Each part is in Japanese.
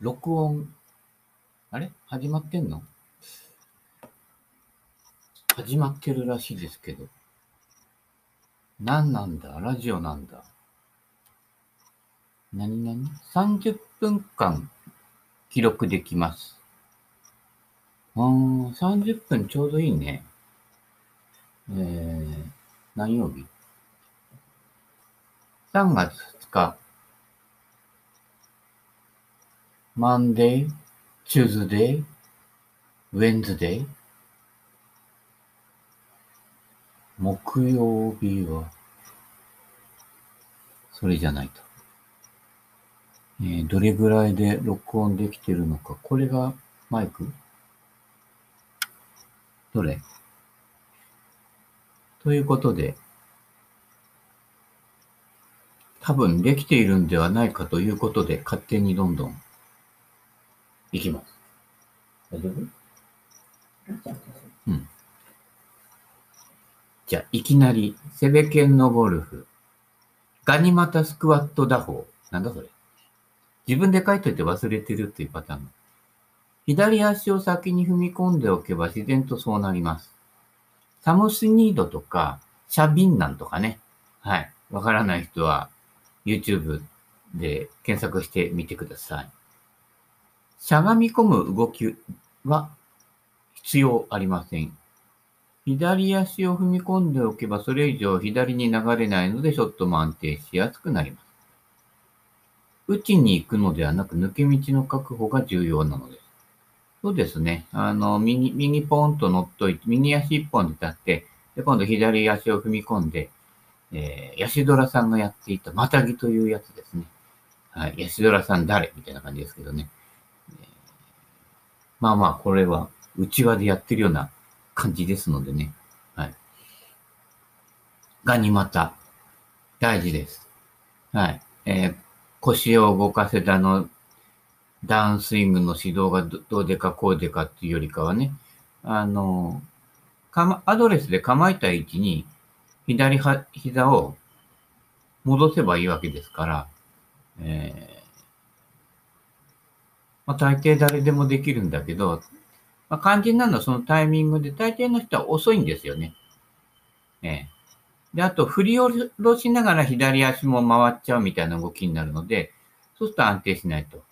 録音、あれ？始まってんの？始まってるらしいですけど。何なんだ？ラジオなんだ？何々 ?30 分間記録できます。あー、30分ちょうどいいね。えー、何曜日 ?3 月2日。 Monday、Tuesday、Wednesday。木曜日は、それじゃないと。えーどれぐらいで録音できてるのか。これがマイク？どれ？ということで、多分できているんではないかということで、勝手にどんどんいきます。大丈夫うん。じゃあ、いきなり、セベケンのゴルフ。ガニ股スクワット打法。なんだそれ？自分で書いといて忘れてるっていうパターン。左足を先に踏み込んでおけば自然とそうなります。サムスニードとか、シャビンナンとかね。はい。わからない人は、YouTube で検索してみてください。しゃがみ込む動きは必要ありません。左足を踏み込んでおけばそれ以上左に流れないのでショットも安定しやすくなります。打ちに行くのではなく抜け道の確保が重要なのです。そうですね。あの、右、右ポンと乗っといて、右足一本で立って、で、今度左足を踏み込んで、えー、ヤシドラさんがやっていたまたぎというやつですね。はい。ヤシドラさん誰？みたいな感じですけどね。まあまあ、これは内輪でやってるような感じですのでね。はい。ガニ股。大事です。はい。えー腰を動かせたの、ダウンスイングの指導がどどうでかこうでかっていうよりかはね、あの、かま、アドレスで構えた位置に左は膝を戻せばいいわけですから、えーまあ、大抵誰でもできるんだけど、まあ、肝心なのはそのタイミングで、大抵の人は遅いんですよね。ええで、あと、振り下ろしながら左足も回っちゃうみたいな動きになるので、そうすると安定しないと。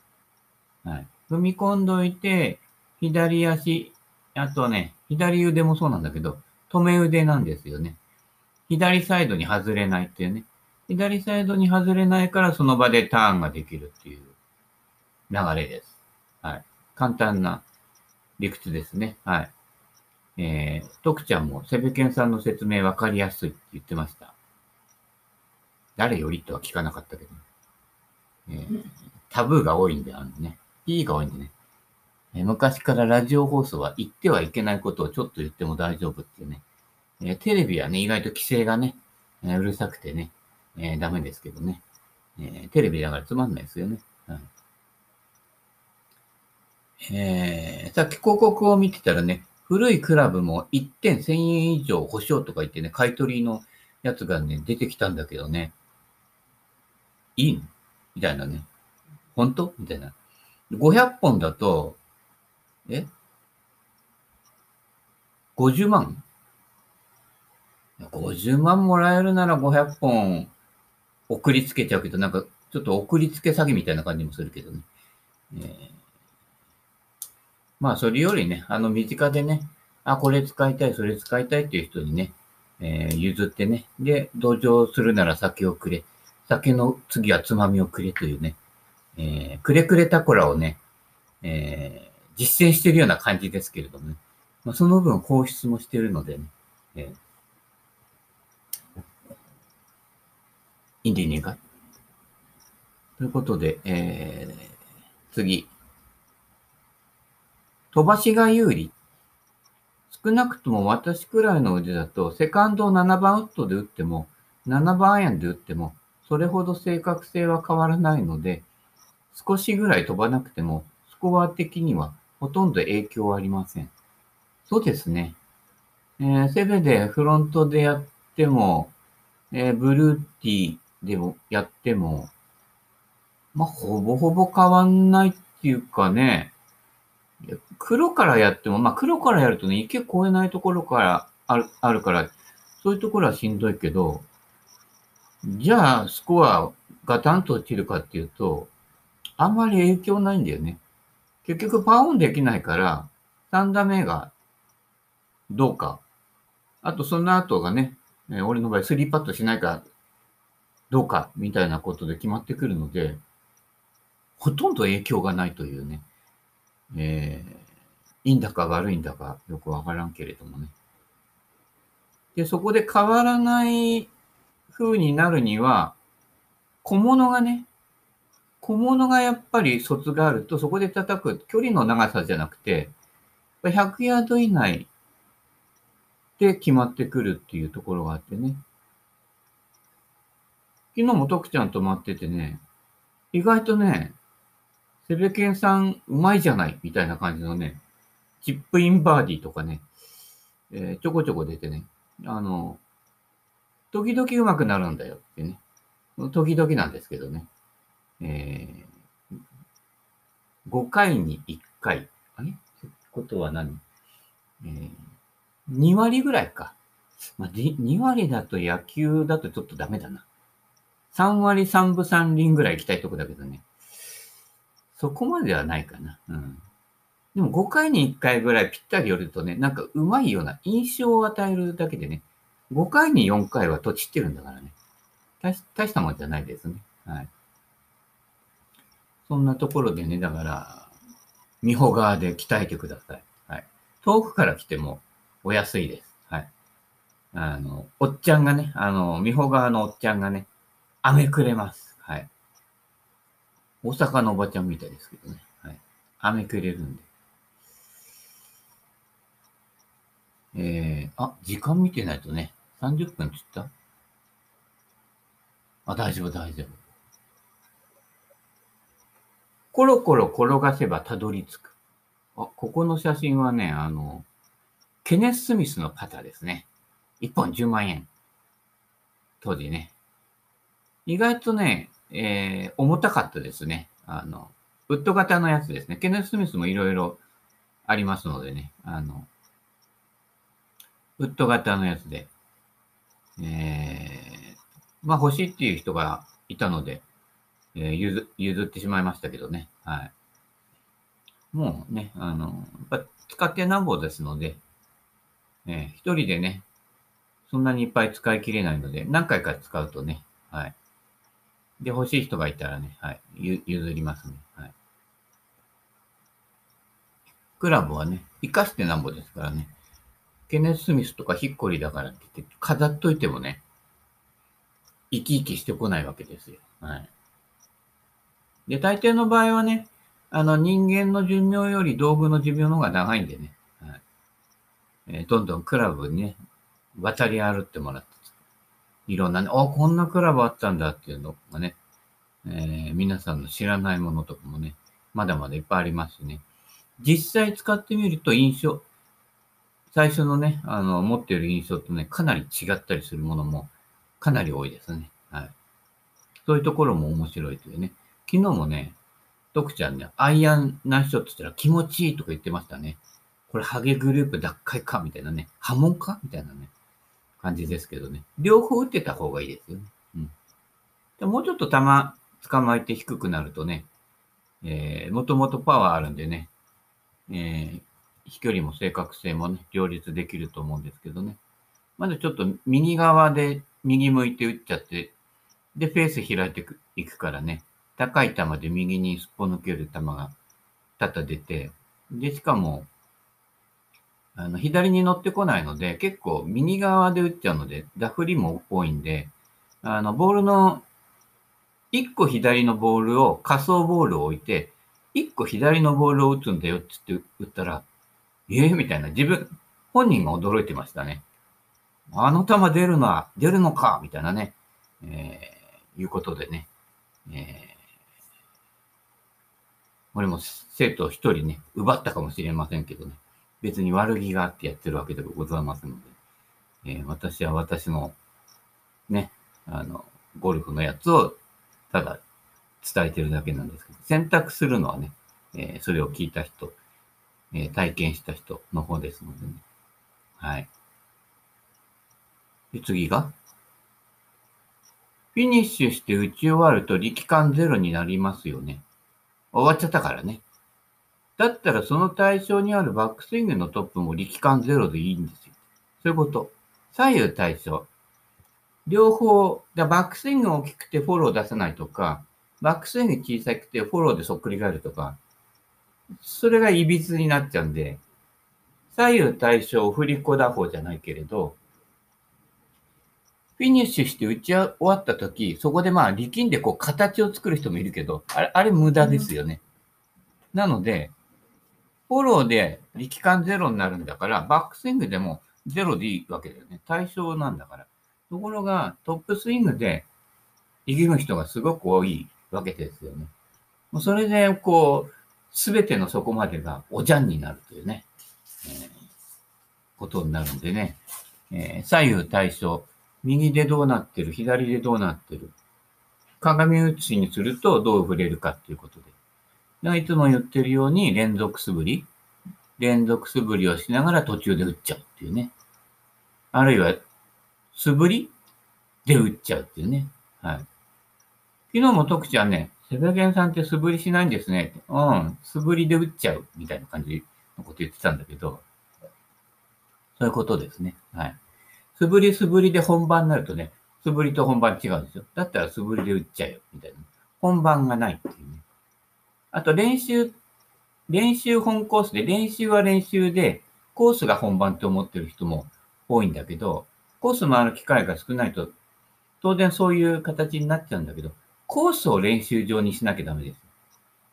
はい。踏み込んどいて、左足、あとね、左腕もそうなんだけど、止め腕なんですよね。左サイドに外れないっていうね。左サイドに外れないからその場でターンができるっていう流れです。はい。簡単な理屈ですね。はい。えー、徳ちゃんもセベケンさんの説明わかりやすいって言ってました。誰よりとは聞かなかったけど、えータブーが多いんで、あのね、P が多いんでね、えー昔からラジオ放送は言ってはいけないことをちょっと言っても大丈夫っていうね、えーテレビはね、意外と規制がね、えうるさくてね、えーダメですけどね、えーテレビだからつまんないですよね。はいえー、さっき広告を見てたらね、古いクラブも1点1000円以上保証とか言ってね、買い取りのやつがね、出てきたんだけどね、いいの？みたいなね。本当？みたいな。500本だと、え ?50 万 ?50 万もらえるなら500本送りつけちゃうけど、なんかちょっと送りつけ詐欺みたいな感じもするけどね。えーまあ、それよりね、あの、身近でね、あ、これ使いたい、それ使いたいっていう人にね、えー譲ってね、で、同情するなら酒をくれ、酒の次はつまみをくれというね、えーくれくれたこらをね、えー実践してるような感じですけれどもね、まあ、その分放出もしてるのでね、えーいいんでいいねかということで、えー次。飛ばしが有利。少なくとも私くらいの腕だと、セカンドを7番ウッドで打っても、7番アイアンで打っても、それほど正確性は変わらないので、少しぐらい飛ばなくても、スコア的にはほとんど影響はありません。そうですね。えーセベでフロントでやっても、えーブルーティーでもやっても、まあ、ほぼほぼ変わんないっっていうかね、黒からやっても、まあ黒からやるとね、池越えないところからあるあるから、そういうところはしんどいけど、じゃあスコアガタンと落ちるかっていうと、あんまり影響ないんだよね。結局パーオンできないから、3打目がどうか。あとその後がね、俺の場合3パットしないかどうかみたいなことで決まってくるので、ほとんど影響がないというね、えー、いいんだか悪いんだかよくわからんけれどもね。で、そこで変わらない風になるには、小物がね、小物がやっぱり卒があると、そこで叩く距離の長さじゃなくて、100ヤード以内で決まってくるっていうところがあってね。昨日も徳ちゃんと待っててね、意外とね、セベケンさんうまいじゃないみたいな感じのね、チップインバーディーとかね、えー、ちょこちょこ出てね、あの、時々うまくなるんだよってね。時々なんですけどね。えー、5回に1回。あれ？ってことは何？えー、2割ぐらいか。まあ、2割だと野球だとちょっとダメだな。3割3分3厘ぐらい行きたいとこだけどね。そこまではないかな。うん。でも5回に1回ぐらいぴったり寄るとね、なんかうまいような印象を与えるだけでね、5回に4回はとちってるんだからね。大したもんじゃないですね。はい。そんなところでね、だから、美穂川で鍛えてください。はい。遠くから来てもお安いです。はい。あの、おっちゃんがね、あの、美穂川のおっちゃんがね、飴くれます。大阪のおばちゃんみたいですけどね。はい。飴くれるんで。えー、あ、時間見てないとね、30分つった？あ、大丈夫、大丈夫。コロコロ転がせばたどり着く。あ、ここの写真はね、あの、ケネス・スミスのパターですね。1本10万円。当時ね。意外とね、えー、重たかったですね。あの、ウッド型のやつですね。ケネス・スミスもいろいろありますのでね。あの、ウッド型のやつで。えー、まあ欲しいっていう人がいたので、えー、譲譲ってしまいましたけどね。はい。もうね、あの、やっぱ使ってなんぼですので、えー、一人でね、そんなにいっぱい使い切れないので、何回か使うとね、はい。で、欲しい人がいたらね、はい、ゆ譲りますね。はい。クラブはね、活かしてなんぼですからね。ケネス・スミスとかヒッコリだからって言って、飾っといてもね、生き生きしてこないわけですよ。はい。で、大抵の場合はね、あの人間の寿命より道具の寿命の方が長いんでね、はいえー、どんどんクラブにね、渡り歩ってもらって、いろんなね、あ、こんなクラブあったんだっていうのがね、えー、皆さんの知らないものとかもね、まだまだいっぱいありますしね。実際使ってみると印象、最初のね、あの、持っている印象とね、かなり違ったりするものもかなり多いですね。はい。そういうところも面白いというね。昨日もね、徳ちゃんね、アイアンナイスショットしたら気持ちいいとか言ってましたね。これハゲグループ脱会かみたいなね。波紋かみたいなね。感じですけどね。両方打ってた方がいいですよね。うん。でもうちょっと球捕まえて低くなるとね、えー、もともとパワーあるんでね、えー、飛距離も正確性もね、両立できると思うんですけどね。まずちょっと右側で右向いて打っちゃって、で、フェース開いていくからね、高い球で右にすっぽ抜ける球が多々出て、で、しかも、あの、左に乗ってこないので、結構右側で打っちゃうので、ダフりも多いんで、あの、ボールの、一個左のボールを、仮想ボールを置いて、一個左のボールを打つんだよって言って打ったら、ええー、みたいな、自分、本人が驚いてましたね。あの球出るのは、出るのかみたいなね、えー、いうことでね、えー俺も生徒一人ね、奪ったかもしれませんけどね、別に悪気があってやってるわけではございませんので、えー、私は私のね、あの、ゴルフのやつをただ伝えてるだけなんですけど、選択するのはね、えー、それを聞いた人、えー、体験した人の方ですのでね。はい。で、次がフィニッシュして打ち終わると力感ゼロになりますよね。終わっちゃったからね。だったらその対象にあるバックスイングのトップも力感ゼロでいいんですよ。そういうこと。左右対称。両方、バックスイング大きくてフォロー出さないとか、バックスイング小さくてフォローでそっくり返るとか、それがいびつになっちゃうんで、左右対称振り子打法じゃないけれど、フィニッシュして打ち終わった時、そこでまあ力んでこう形を作る人もいるけど、あれ、あれ無駄ですよね。なので、フォローで力感ゼロになるんだから、バックスイングでもゼロでいいわけだよね。対象なんだから。ところが、トップスイングで力む人がすごく多いわけですよね。もうそれで、こう、すべてのそこまでがおじゃんになるというね、えー、ことになるんでね、えー、左右対称、右でどうなってる、左でどうなってる？鏡写しにするとどう触れるかっていうことで。いつも言ってるように連続素振り。連続素振りをしながら途中で打っちゃうっていうね。あるいは、素振りで打っちゃうっていうね。はい。昨日も徳ちゃんね、セベゲンさんって素振りしないんですね。うん、素振りで打っちゃうみたいな感じのこと言ってたんだけど、そういうことですね。はい。素振り素振りで本番になるとね、素振りと本番違うんですよ。だったら素振りで打っちゃえよ、みたいな。本番がないっていうね。あと練習、練習本コースで、練習は練習で、コースが本番って思ってる人も多いんだけど、コース回る機会が少ないと、当然そういう形になっちゃうんだけど、コースを練習場にしなきゃダメです。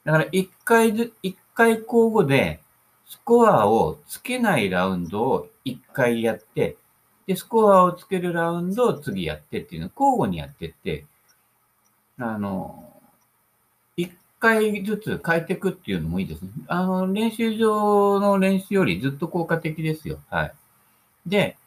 だから一回ず、一回交互で、スコアをつけないラウンドを一回やって、で、スコアをつけるラウンドを次やってっていうのを交互にやってって、あの、回ずつ変えていくっていうのもいいですね。あの、練習場の練習よりずっと効果的ですよ。はい。で、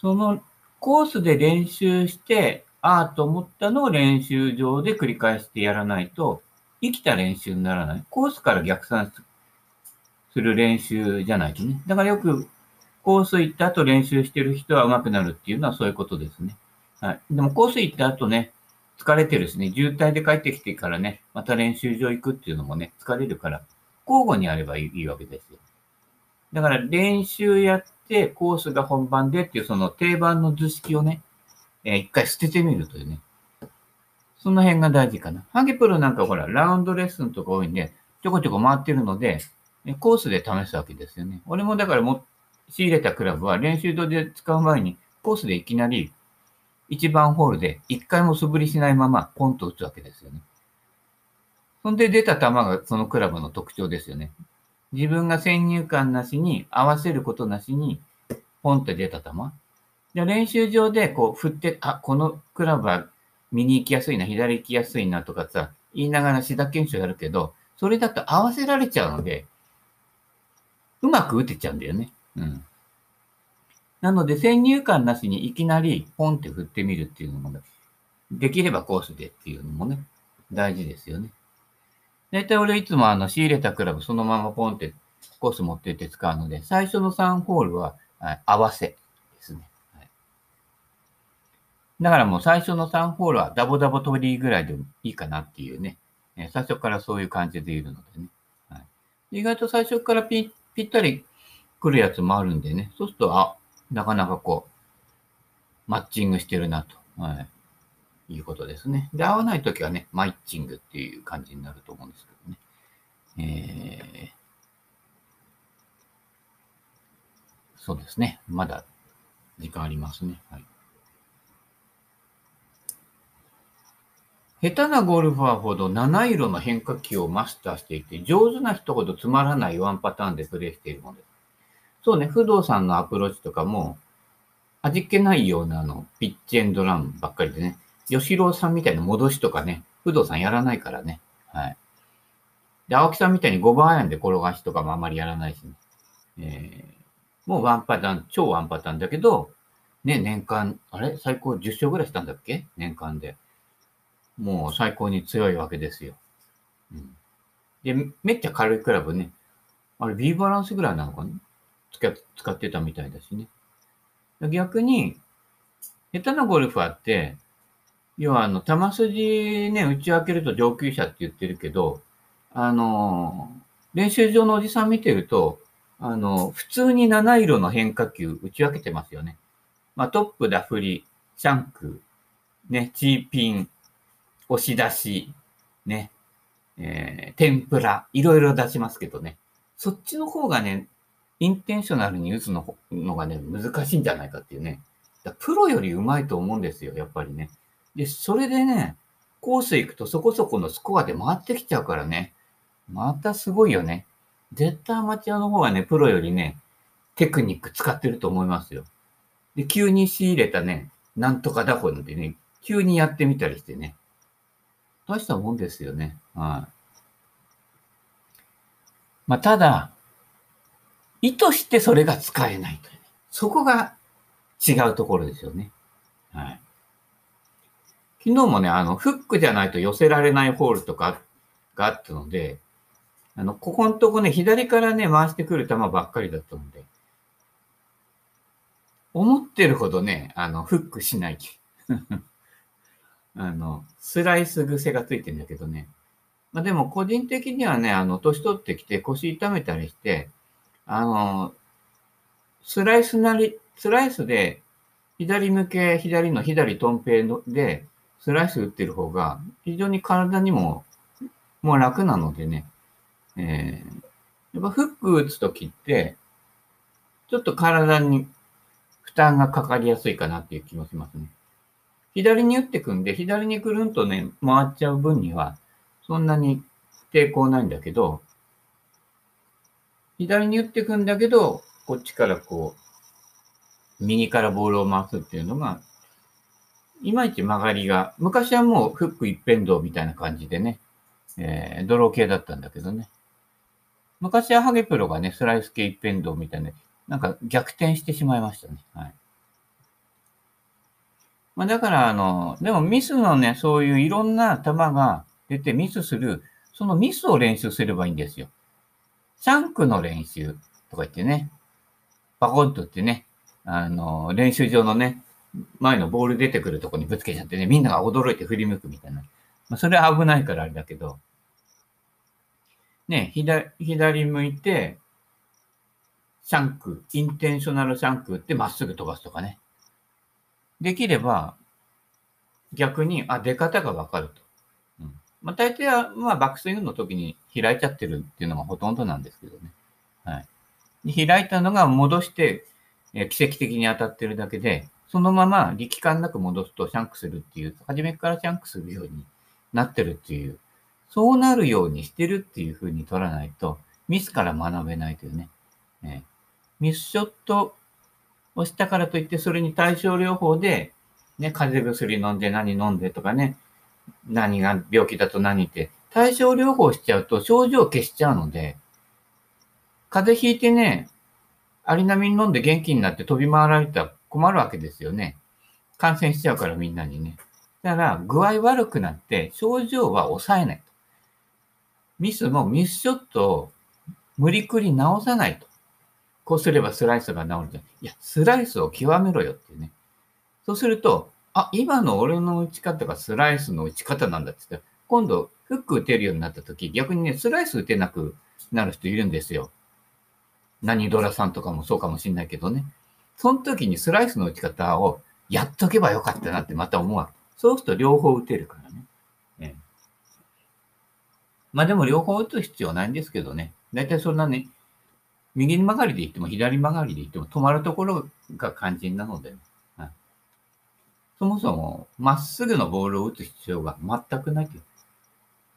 そのコースで練習して、ああと思ったのを練習場で繰り返してやらないと、生きた練習にならない。コースから逆算する練習じゃないとね。だからよくコース行った後練習してる人は上手くなるっていうのはそういうことですね。はい。でもコース行った後ね、疲れてるしね、渋滞で帰ってきてからね、また練習場行くっていうのもね、疲れるから、交互にやればいいわけですよ。だから練習やって、コースが本番でっていうその定番の図式をね、えー、一回捨ててみるというね。その辺が大事かな。ハゲプロなんかほら、ラウンドレッスンとか多いんで、ちょこちょこ回ってるので、コースで試すわけですよね。俺もだからも、仕入れたクラブは練習場で使う前に、コースでいきなり1番ホールで1回も素振りしないままポンと打つわけですよね。そんで出た球がそのクラブの特徴ですよね。自分が先入観なしに、合わせることなしに、ポンって出た球。で練習場でこう振って、あ、このクラブは右行きやすいな、左行きやすいなとかさ、言いながらシダ検証やるけど、それだと合わせられちゃうので、うまく打てちゃうんだよね。うん。なので、先入観なしにいきなりポンって振ってみるっていうのも、ね、できればコースでっていうのもね、大事ですよね。大体俺いつもあの仕入れたクラブそのままポンってコース持ってって使うので、最初の3ホールは、合わせですね、はい。だからもう最初の3ホールはダボダボ取りぐらいでいいかなっていうね。最初からそういう感じでいるのでね。はい、意外と最初からピぴったり来るやつもあるんでね。そうすると、あ、なかなかこう、マッチングしてるなと。はいいうことですね。で、合わないときはね、マイッチングっていう感じになると思うんですけどね。えー、そうですね。まだ時間ありますね。はい。下手なゴルファーほど七色の変化球をマスターしていて、上手な人ほどつまらないワンパターンでプレイしているものです。そうね、不動産のアプローチとかも、味気ないようなあの、ピッチエンドランばっかりでね、吉郎さんみたいな戻しとかね、不動産やらないからね。はい。で、青木さんみたいに5番アイアンで転がしとかもあまりやらないしね。えー、もうワンパターン、超ワンパターンだけど、ね、年間、あれ？最高10勝ぐらいしたんだっけ？年間で。もう最高に強いわけですよ。うん。で、めっちゃ軽いクラブね。あれ B バランスぐらいなのかな？使ってたみたいだしね。逆に、下手なゴルファーって、要はあの、球筋ね、打ち分けると上級者って言ってるけど、あの、練習場のおじさん見てると、あの、普通に七色の変化球打ち分けてますよね。まあ、トップ、ダフリ、シャンク、ね、チーピン、押し出し、ね、えー、天ぷら、いろいろ出しますけどね。そっちの方がね、インテンショナルに打つののがね、難しいんじゃないかっていうね。プロより上手いと思うんですよ、やっぱりね。で、それでね、コース行くとそこそこのスコアで回ってきちゃうからね。またすごいよね。絶対アマチュアの方がね、プロよりね、テクニック使ってると思いますよ。で、急に仕入れたね、なんとか打法なんてね、急にやってみたりしてね。大したもんですよね。はい。まあ、ただ、意図してそれが使えないという、ね。そこが違うところですよね。はい。昨日もね、あの、フックじゃないと寄せられないホールとかがあったので、あの、ここのとこね、左からね、回してくる球ばっかりだったので、思ってるほどね、あの、フックしない。あの、スライス癖がついてんだけどね。まあでも個人的にはね、あの、年取ってきて腰痛めたりして、あの、スライスなり、スライスで左向け、左の左トンペでスライス打ってる方が非常に体にももう楽なのでね、えー、やっぱフック打つときって、ちょっと体に負担がかかりやすいかなっていう気もしますね。左に打ってくんで、左にくるんとね、回っちゃう分には、そんなに抵抗ないんだけど、左に打っていくんだけど、こっちからこう、右からボールを回すっていうのが、いまいち曲がりが、昔はもうフック一辺倒みたいな感じでね、えー、ドロー系だったんだけどね。昔はハゲプロがね、スライス系一辺倒みたいな、なんか逆転してしまいましたね。はい。まあだから、あの、でもミスのね、そういういろんな球が出てミスする、そのミスを練習すればいいんですよ。シャンクの練習とか言ってね、バコンとってね、あの、練習場のね、前のボール出てくるとこにぶつけちゃってね、みんなが驚いて振り向くみたいな。まあ、それは危ないからあれだけど、ね、左、左向いて、シャンク、インテンショナルシャンクってまっすぐ飛ばすとかね。できれば、逆に、あ、出方がわかると。まあ、大抵は、まあ、バックスイングの時に開いちゃってるっていうのがほとんどなんですけどね。はい。開いたのが戻して、え奇跡的に当たってるだけで、そのまま力感なく戻すとシャンクするっていう、初めからシャンクするようになってるっていう、そうなるようにしてるっていうふうに取らないと、ミスから学べないというね。ねミスショットをしたからといって、それに対症療法で、ね、風邪薬飲んで何飲んでとかね、何が病気だと何って、対症療法しちゃうと症状を消しちゃうので、風邪ひいてね、アリナミン飲んで元気になって飛び回られたら困るわけですよね。感染しちゃうからみんなにね。だから、具合悪くなって症状は抑えないと。ミスもミスショットを無理くり直さないと。こうすればスライスが治るじゃん。いや、スライスを極めろよっていうね。そうすると、あ、今の俺の打ち方がスライスの打ち方なんだって言ったら、今度、フック打てるようになった時、逆にね、スライス打てなくなる人いるんですよ。何ドラさんとかもそうかもしんないけどね。その時にスライスの打ち方をやっとけばよかったなってまた思うわけ。そうすると両方打てるからね。ええ、まあでも両方打つ必要ないんですけどね。だいたいそんなね、右に曲がりで行っても左曲がりで行っても止まるところが肝心なので、はい、そもそもまっすぐのボールを打つ必要が全くない。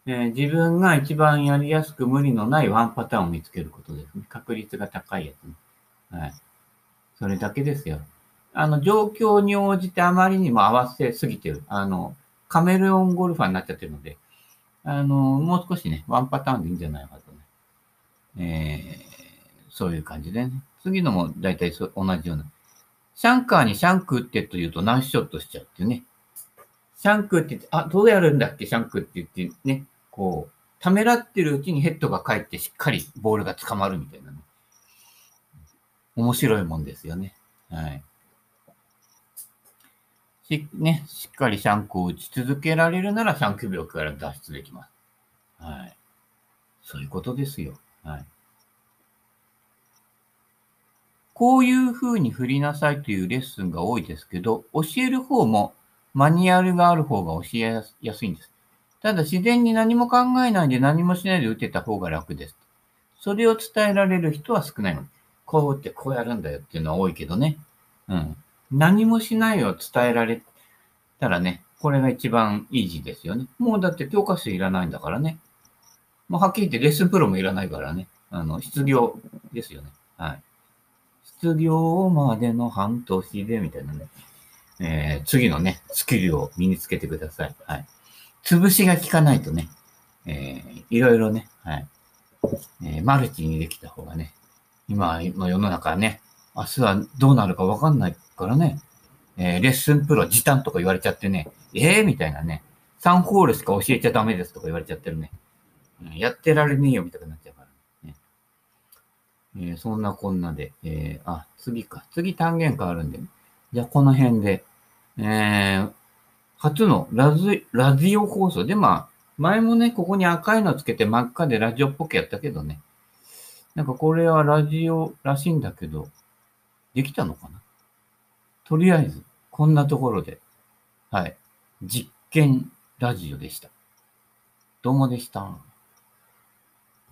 えー、自分が一番やりやすく無理のないワンパターンを見つけることですね。確率が高いやつね。はい。それだけですよ。あの、状況に応じてあまりにも合わせすぎてる。あの、カメレオンゴルファーになっちゃってるので、あの、もう少しね、ワンパターンでいいんじゃないかとね。えー、そういう感じでね。次のも大体そ同じような。シャンカーにシャンクってと言うとナイスショットしちゃうっていうね。シャンクって言って、あ、どうやるんだっけ？シャンクって言ってね、こう、ためらってるうちにヘッドが返ってしっかりボールが捕まるみたいなね。面白いもんですよね。はい。し、ね、しっかりシャンクを打ち続けられるならシャンク病から脱出できます。はい。そういうことですよ。はい。こういう風に振りなさいというレッスンが多いですけど、教える方もマニュアルがある方が教えやすいんです。ただ自然に何も考えないで何もしないで打てた方が楽です。それを伝えられる人は少ないの。こう打ってこうやるんだよっていうのは多いけどね。うん。何もしないを伝えられたらね、これが一番イージーですよね。もうだって教科書いらないんだからね。もうはっきり言ってレッスンプロもいらないからね。あの、失業ですよね。はい。失業までの半年で、みたいなね。えー、次のね、スキルを身につけてください。はい。潰しが効かないとね、えー、いろいろね、はい。えー、マルチにできた方がね、今の世の中はね、明日はどうなるかわかんないからね、えー、レッスンプロ時短とか言われちゃってね、ええー、みたいなね、3ホールしか教えちゃダメですとか言われちゃってるね。やってられねえよみたいになっちゃう。えー、そんなこんなで、えー、あ、次か。次単元変わるんで、ね、じゃあこの辺で、えー、初のラジラジオ放送で、まあ、前もね、ここに赤いのつけて真っ赤でラジオっぽくやったけどね。なんかこれはラジオらしいんだけど、できたのかな？とりあえず、こんなところで、はい。実験ラジオでした。どうもでした。